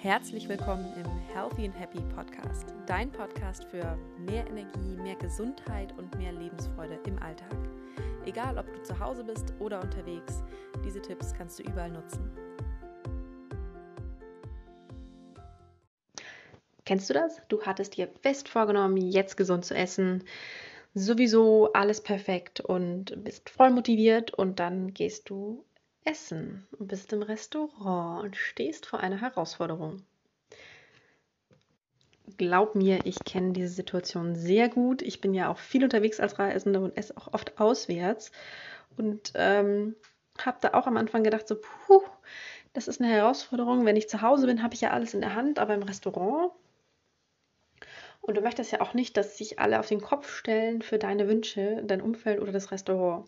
Herzlich willkommen im Healthy and Happy Podcast, dein Podcast für mehr Energie, mehr Gesundheit und mehr Lebensfreude im Alltag. Egal, ob du zu Hause bist oder unterwegs, diese Tipps kannst du überall nutzen. Kennst du das? Du hattest dir fest vorgenommen, jetzt gesund zu essen, sowieso alles perfekt und bist voll motiviert und dann gehst du essen und bist im Restaurant und stehst vor einer Herausforderung. Glaub mir, ich kenne diese Situation sehr gut. Ich bin ja auch viel unterwegs als Reisende und esse auch oft auswärts. Und ähm, habe da auch am Anfang gedacht, so, puh, das ist eine Herausforderung. Wenn ich zu Hause bin, habe ich ja alles in der Hand, aber im Restaurant. Und du möchtest ja auch nicht, dass sich alle auf den Kopf stellen für deine Wünsche, dein Umfeld oder das Restaurant.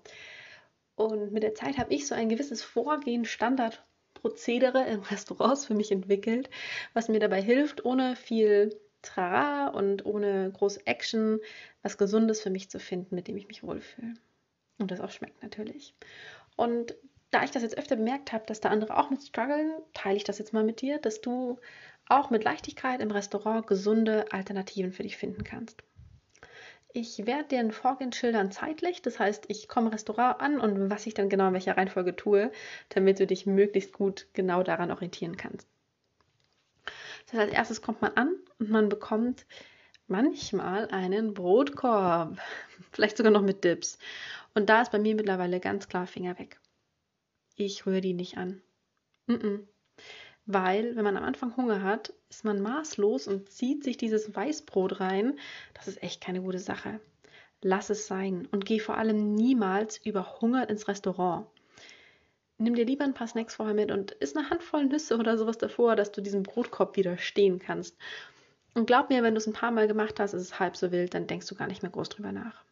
Und mit der Zeit habe ich so ein gewisses Vorgehen, Standardprozedere im Restaurants für mich entwickelt, was mir dabei hilft, ohne viel Trara und ohne große Action was Gesundes für mich zu finden, mit dem ich mich wohlfühle. Und das auch schmeckt natürlich. Und da ich das jetzt öfter bemerkt habe, dass da andere auch mit strugglen, teile ich das jetzt mal mit dir, dass du auch mit Leichtigkeit im Restaurant gesunde Alternativen für dich finden kannst. Ich werde dir Vorgehen schildern zeitlich. Das heißt, ich komme Restaurant an und was ich dann genau in welcher Reihenfolge tue, damit du dich möglichst gut genau daran orientieren kannst. Das heißt, als erstes kommt man an und man bekommt manchmal einen Brotkorb. Vielleicht sogar noch mit Dips. Und da ist bei mir mittlerweile ganz klar Finger weg. Ich rühre die nicht an. Mm -mm weil wenn man am Anfang Hunger hat, ist man maßlos und zieht sich dieses Weißbrot rein. Das ist echt keine gute Sache. Lass es sein und geh vor allem niemals überhungert ins Restaurant. Nimm dir lieber ein paar Snacks vorher mit und isst eine Handvoll Nüsse oder sowas davor, dass du diesem Brotkorb widerstehen kannst. Und glaub mir, wenn du es ein paar Mal gemacht hast, ist es halb so wild, dann denkst du gar nicht mehr groß drüber nach.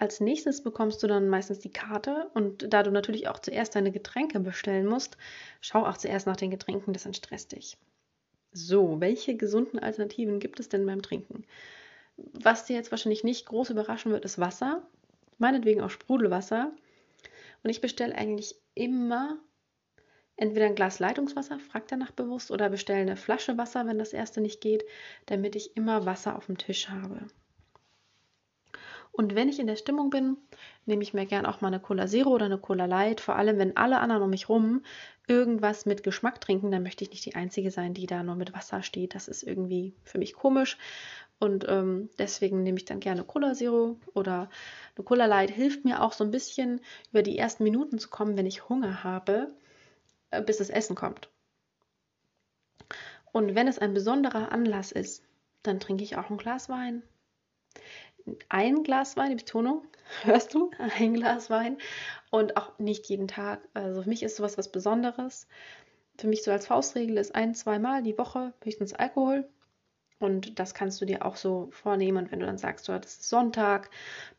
Als nächstes bekommst du dann meistens die Karte und da du natürlich auch zuerst deine Getränke bestellen musst, schau auch zuerst nach den Getränken, das entstresst dich. So, welche gesunden Alternativen gibt es denn beim Trinken? Was dir jetzt wahrscheinlich nicht groß überraschen wird, ist Wasser, meinetwegen auch Sprudelwasser. Und ich bestelle eigentlich immer entweder ein Glas Leitungswasser, frag danach bewusst, oder bestelle eine Flasche Wasser, wenn das erste nicht geht, damit ich immer Wasser auf dem Tisch habe. Und wenn ich in der Stimmung bin, nehme ich mir gern auch mal eine Cola Zero oder eine Cola Light. Vor allem, wenn alle anderen um mich rum irgendwas mit Geschmack trinken, dann möchte ich nicht die Einzige sein, die da nur mit Wasser steht. Das ist irgendwie für mich komisch. Und ähm, deswegen nehme ich dann gerne Cola Zero oder eine Cola Light. Hilft mir auch so ein bisschen über die ersten Minuten zu kommen, wenn ich Hunger habe, äh, bis das Essen kommt. Und wenn es ein besonderer Anlass ist, dann trinke ich auch ein Glas Wein ein Glas Wein, die Betonung, hörst du? Ein Glas Wein und auch nicht jeden Tag. Also für mich ist sowas was Besonderes. Für mich so als Faustregel ist ein, zweimal die Woche höchstens Alkohol. Und das kannst du dir auch so vornehmen. Und wenn du dann sagst, du hattest Sonntag,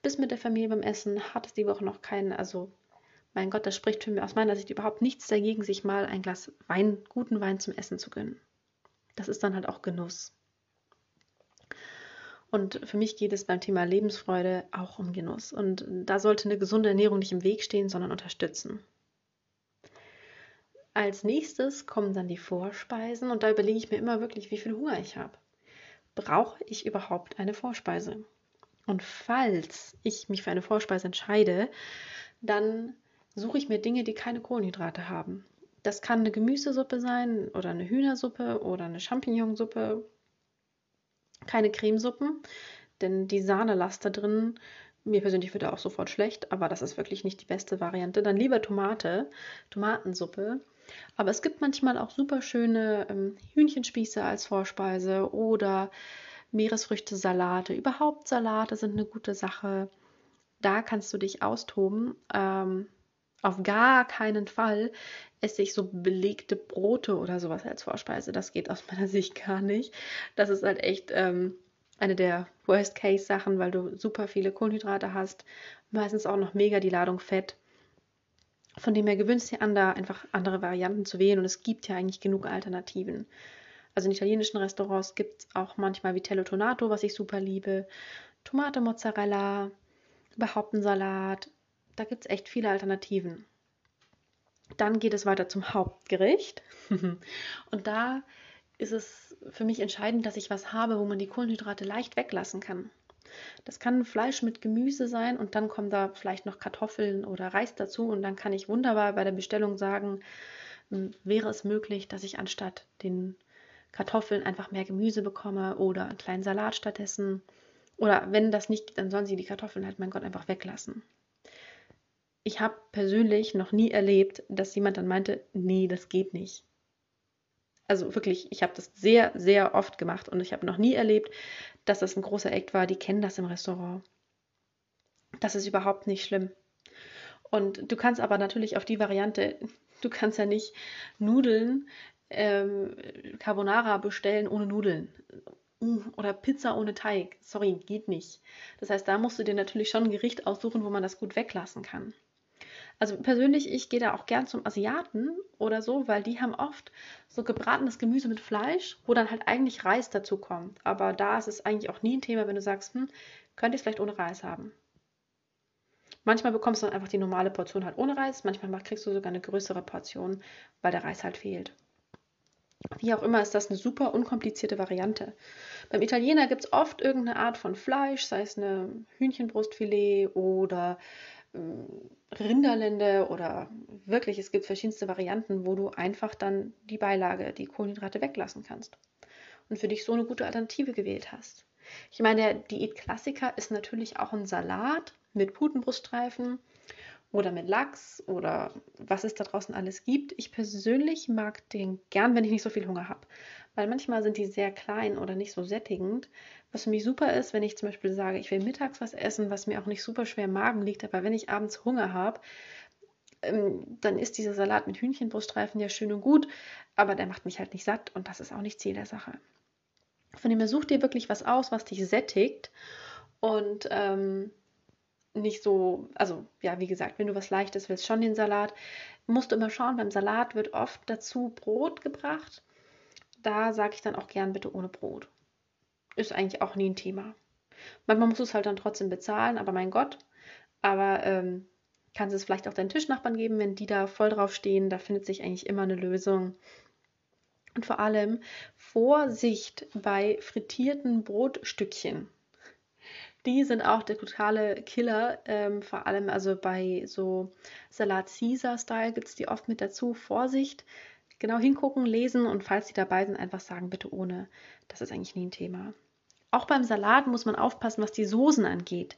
bist mit der Familie beim Essen, hattest die Woche noch keinen, also mein Gott, das spricht für mich aus meiner Sicht überhaupt nichts dagegen, sich mal ein Glas Wein, guten Wein zum Essen zu gönnen. Das ist dann halt auch Genuss. Und für mich geht es beim Thema Lebensfreude auch um Genuss. Und da sollte eine gesunde Ernährung nicht im Weg stehen, sondern unterstützen. Als nächstes kommen dann die Vorspeisen und da überlege ich mir immer wirklich, wie viel Hunger ich habe. Brauche ich überhaupt eine Vorspeise? Und falls ich mich für eine Vorspeise entscheide, dann suche ich mir Dinge, die keine Kohlenhydrate haben. Das kann eine Gemüsesuppe sein oder eine Hühnersuppe oder eine Champignonsuppe keine Cremesuppen, denn die Sahnelast da drin, mir persönlich wird er auch sofort schlecht, aber das ist wirklich nicht die beste Variante. Dann lieber Tomate, Tomatensuppe. Aber es gibt manchmal auch super schöne ähm, Hühnchenspieße als Vorspeise oder Meeresfrüchte-Salate. Überhaupt Salate sind eine gute Sache. Da kannst du dich austoben. Ähm, auf gar keinen Fall esse ich so belegte Brote oder sowas als Vorspeise. Das geht aus meiner Sicht gar nicht. Das ist halt echt ähm, eine der Worst-Case-Sachen, weil du super viele Kohlenhydrate hast. Meistens auch noch mega die Ladung Fett. Von dem her gewünscht dir an, da einfach andere Varianten zu wählen. Und es gibt ja eigentlich genug Alternativen. Also in italienischen Restaurants gibt es auch manchmal Vitello Tonato, was ich super liebe. Tomate Mozzarella, überhaupt einen Salat, da gibt es echt viele Alternativen. Dann geht es weiter zum Hauptgericht. Und da ist es für mich entscheidend, dass ich was habe, wo man die Kohlenhydrate leicht weglassen kann. Das kann Fleisch mit Gemüse sein und dann kommen da vielleicht noch Kartoffeln oder Reis dazu und dann kann ich wunderbar bei der Bestellung sagen, hm, wäre es möglich, dass ich anstatt den Kartoffeln einfach mehr Gemüse bekomme oder einen kleinen Salat stattdessen. Oder wenn das nicht dann sollen sie die Kartoffeln halt, mein Gott, einfach weglassen. Ich habe persönlich noch nie erlebt, dass jemand dann meinte, nee, das geht nicht. Also wirklich, ich habe das sehr, sehr oft gemacht und ich habe noch nie erlebt, dass das ein großer Act war. Die kennen das im Restaurant. Das ist überhaupt nicht schlimm. Und du kannst aber natürlich auf die Variante, du kannst ja nicht Nudeln ähm, Carbonara bestellen ohne Nudeln. Oder Pizza ohne Teig. Sorry, geht nicht. Das heißt, da musst du dir natürlich schon ein Gericht aussuchen, wo man das gut weglassen kann. Also persönlich, ich gehe da auch gern zum Asiaten oder so, weil die haben oft so gebratenes Gemüse mit Fleisch, wo dann halt eigentlich Reis dazu kommt. Aber da ist es eigentlich auch nie ein Thema, wenn du sagst, hm, könnt ihr es vielleicht ohne Reis haben. Manchmal bekommst du dann einfach die normale Portion halt ohne Reis, manchmal kriegst du sogar eine größere Portion, weil der Reis halt fehlt. Wie auch immer ist das eine super unkomplizierte Variante. Beim Italiener gibt es oft irgendeine Art von Fleisch, sei es eine Hühnchenbrustfilet oder Rinderlende oder wirklich, es gibt verschiedenste Varianten, wo du einfach dann die Beilage, die Kohlenhydrate weglassen kannst und für dich so eine gute Alternative gewählt hast. Ich meine, der Diätklassiker ist natürlich auch ein Salat mit Putenbruststreifen oder mit Lachs oder was es da draußen alles gibt. Ich persönlich mag den gern, wenn ich nicht so viel Hunger habe, weil manchmal sind die sehr klein oder nicht so sättigend. Was für mich super ist, wenn ich zum Beispiel sage, ich will mittags was essen, was mir auch nicht super schwer im Magen liegt, aber wenn ich abends Hunger habe, ähm, dann ist dieser Salat mit Hühnchenbruststreifen ja schön und gut, aber der macht mich halt nicht satt und das ist auch nicht Ziel der Sache. Von dem her such dir wirklich was aus, was dich sättigt und ähm, nicht so, also ja, wie gesagt, wenn du was Leichtes willst, schon den Salat. Musst du immer schauen, beim Salat wird oft dazu Brot gebracht. Da sage ich dann auch gern bitte ohne Brot. Ist eigentlich auch nie ein Thema. Manchmal musst du es halt dann trotzdem bezahlen, aber mein Gott. Aber ähm, kannst es vielleicht auch deinen Tischnachbarn geben, wenn die da voll drauf stehen. Da findet sich eigentlich immer eine Lösung. Und vor allem Vorsicht bei frittierten Brotstückchen die sind auch der totale Killer. Ähm, vor allem also bei so Salat Caesar-Style gibt es die oft mit dazu. Vorsicht, genau hingucken, lesen und falls die dabei sind, einfach sagen, bitte ohne. Das ist eigentlich nie ein Thema. Auch beim Salat muss man aufpassen, was die Soßen angeht.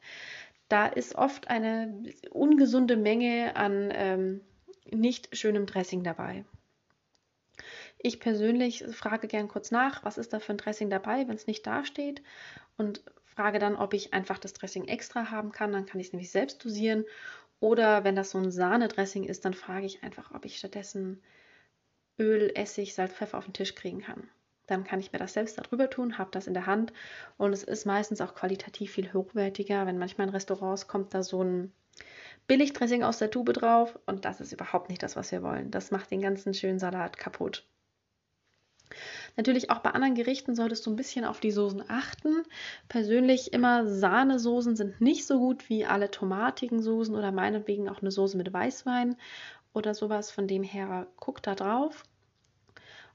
Da ist oft eine ungesunde Menge an ähm, nicht schönem Dressing dabei. Ich persönlich frage gern kurz nach, was ist da für ein Dressing dabei, wenn es nicht dasteht und frage dann, ob ich einfach das Dressing extra haben kann. Dann kann ich es nämlich selbst dosieren. Oder wenn das so ein Sahnedressing ist, dann frage ich einfach, ob ich stattdessen Öl, Essig, Salz, Pfeffer auf den Tisch kriegen kann. Dann kann ich mir das selbst darüber tun, habe das in der Hand und es ist meistens auch qualitativ viel hochwertiger. Wenn manchmal in Restaurants kommt da so ein Billigdressing aus der Tube drauf und das ist überhaupt nicht das, was wir wollen. Das macht den ganzen schönen Salat kaputt. Natürlich auch bei anderen Gerichten solltest du ein bisschen auf die Soßen achten. Persönlich immer Sahnesoßen sind nicht so gut wie alle tomatigen Soßen oder meinetwegen auch eine Soße mit Weißwein oder sowas. Von dem her guck da drauf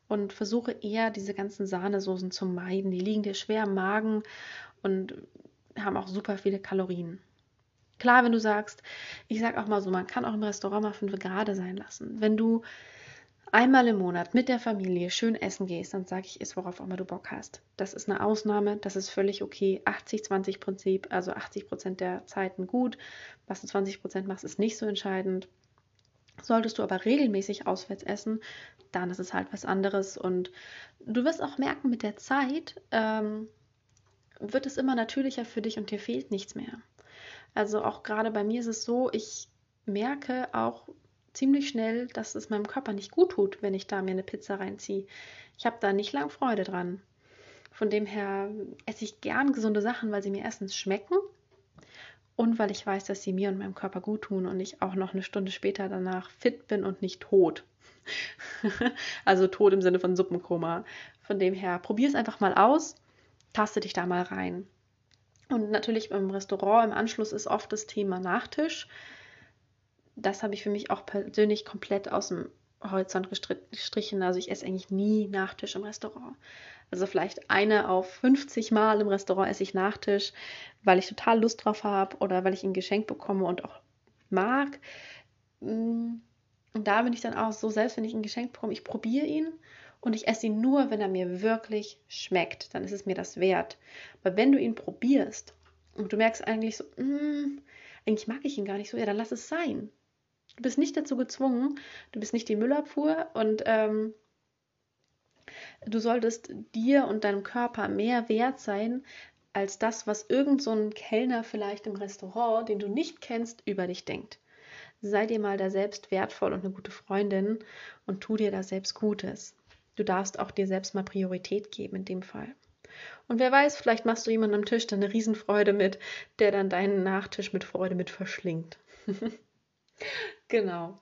und versuche eher diese ganzen Sahnesoßen zu meiden. Die liegen dir schwer im Magen und haben auch super viele Kalorien. Klar, wenn du sagst, ich sag auch mal so, man kann auch im Restaurant mal fünf Grad sein lassen. Wenn du einmal im Monat mit der Familie schön essen gehst, dann sage ich, iss worauf auch immer du Bock hast. Das ist eine Ausnahme, das ist völlig okay. 80-20 Prinzip, also 80 Prozent der Zeiten gut. Was du 20 Prozent machst, ist nicht so entscheidend. Solltest du aber regelmäßig auswärts essen, dann ist es halt was anderes. Und du wirst auch merken, mit der Zeit ähm, wird es immer natürlicher für dich und dir fehlt nichts mehr. Also auch gerade bei mir ist es so, ich merke auch, ziemlich schnell, dass es meinem Körper nicht gut tut, wenn ich da mir eine Pizza reinziehe. Ich habe da nicht lang Freude dran. Von dem her esse ich gern gesunde Sachen, weil sie mir erstens schmecken und weil ich weiß, dass sie mir und meinem Körper gut tun und ich auch noch eine Stunde später danach fit bin und nicht tot. also tot im Sinne von Suppenkoma. Von dem her, probier es einfach mal aus, taste dich da mal rein. Und natürlich im Restaurant im Anschluss ist oft das Thema Nachtisch das habe ich für mich auch persönlich komplett aus dem Horizont gestrichen. Also ich esse eigentlich nie Nachtisch im Restaurant. Also vielleicht eine auf 50 Mal im Restaurant esse ich Nachtisch, weil ich total Lust drauf habe oder weil ich ein Geschenk bekomme und auch mag. Mm, und da bin ich dann auch so, selbst wenn ich ein Geschenk bekomme, ich probiere ihn und ich esse ihn nur, wenn er mir wirklich schmeckt. Dann ist es mir das wert. Aber wenn du ihn probierst und du merkst eigentlich so, mm, eigentlich mag ich ihn gar nicht so, ja, dann lass es sein. Du bist nicht dazu gezwungen, du bist nicht die Müllabfuhr und ähm, du solltest dir und deinem Körper mehr wert sein als das, was irgend so ein Kellner vielleicht im Restaurant, den du nicht kennst, über dich denkt. Sei dir mal da selbst wertvoll und eine gute Freundin und tu dir da selbst Gutes. Du darfst auch dir selbst mal Priorität geben in dem Fall. Und wer weiß, vielleicht machst du jemanden am Tisch dann eine Riesenfreude mit, der dann deinen Nachtisch mit Freude mit verschlingt. genau.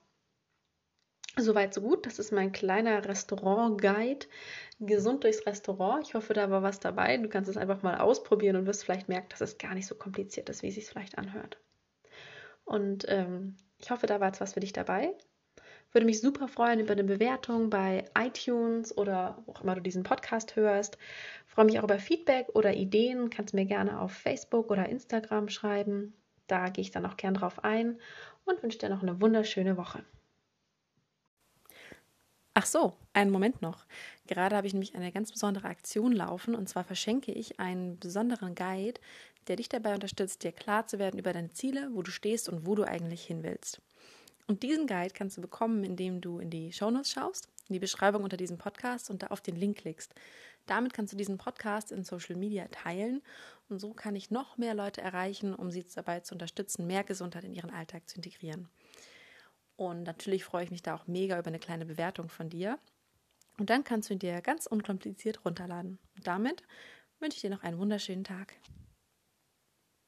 Soweit, so gut. Das ist mein kleiner Restaurant-Guide. Gesund durchs Restaurant. Ich hoffe, da war was dabei. Du kannst es einfach mal ausprobieren und wirst vielleicht merken, dass es gar nicht so kompliziert ist, wie es sich vielleicht anhört. Und ähm, ich hoffe, da war jetzt was für dich dabei. Würde mich super freuen über eine Bewertung bei iTunes oder wo auch immer du diesen Podcast hörst. Freue mich auch über Feedback oder Ideen. Kannst mir gerne auf Facebook oder Instagram schreiben. Da gehe ich dann auch gern drauf ein und wünsche dir noch eine wunderschöne Woche. Ach so, einen Moment noch. Gerade habe ich nämlich eine ganz besondere Aktion laufen und zwar verschenke ich einen besonderen Guide, der dich dabei unterstützt, dir klar zu werden über deine Ziele, wo du stehst und wo du eigentlich hin willst. Und diesen Guide kannst du bekommen, indem du in die Shownotes schaust, in die Beschreibung unter diesem Podcast und da auf den Link klickst. Damit kannst du diesen Podcast in Social Media teilen und so kann ich noch mehr Leute erreichen, um sie dabei zu unterstützen, mehr Gesundheit in ihren Alltag zu integrieren. Und natürlich freue ich mich da auch mega über eine kleine Bewertung von dir. Und dann kannst du ihn dir ganz unkompliziert runterladen. Und damit wünsche ich dir noch einen wunderschönen Tag.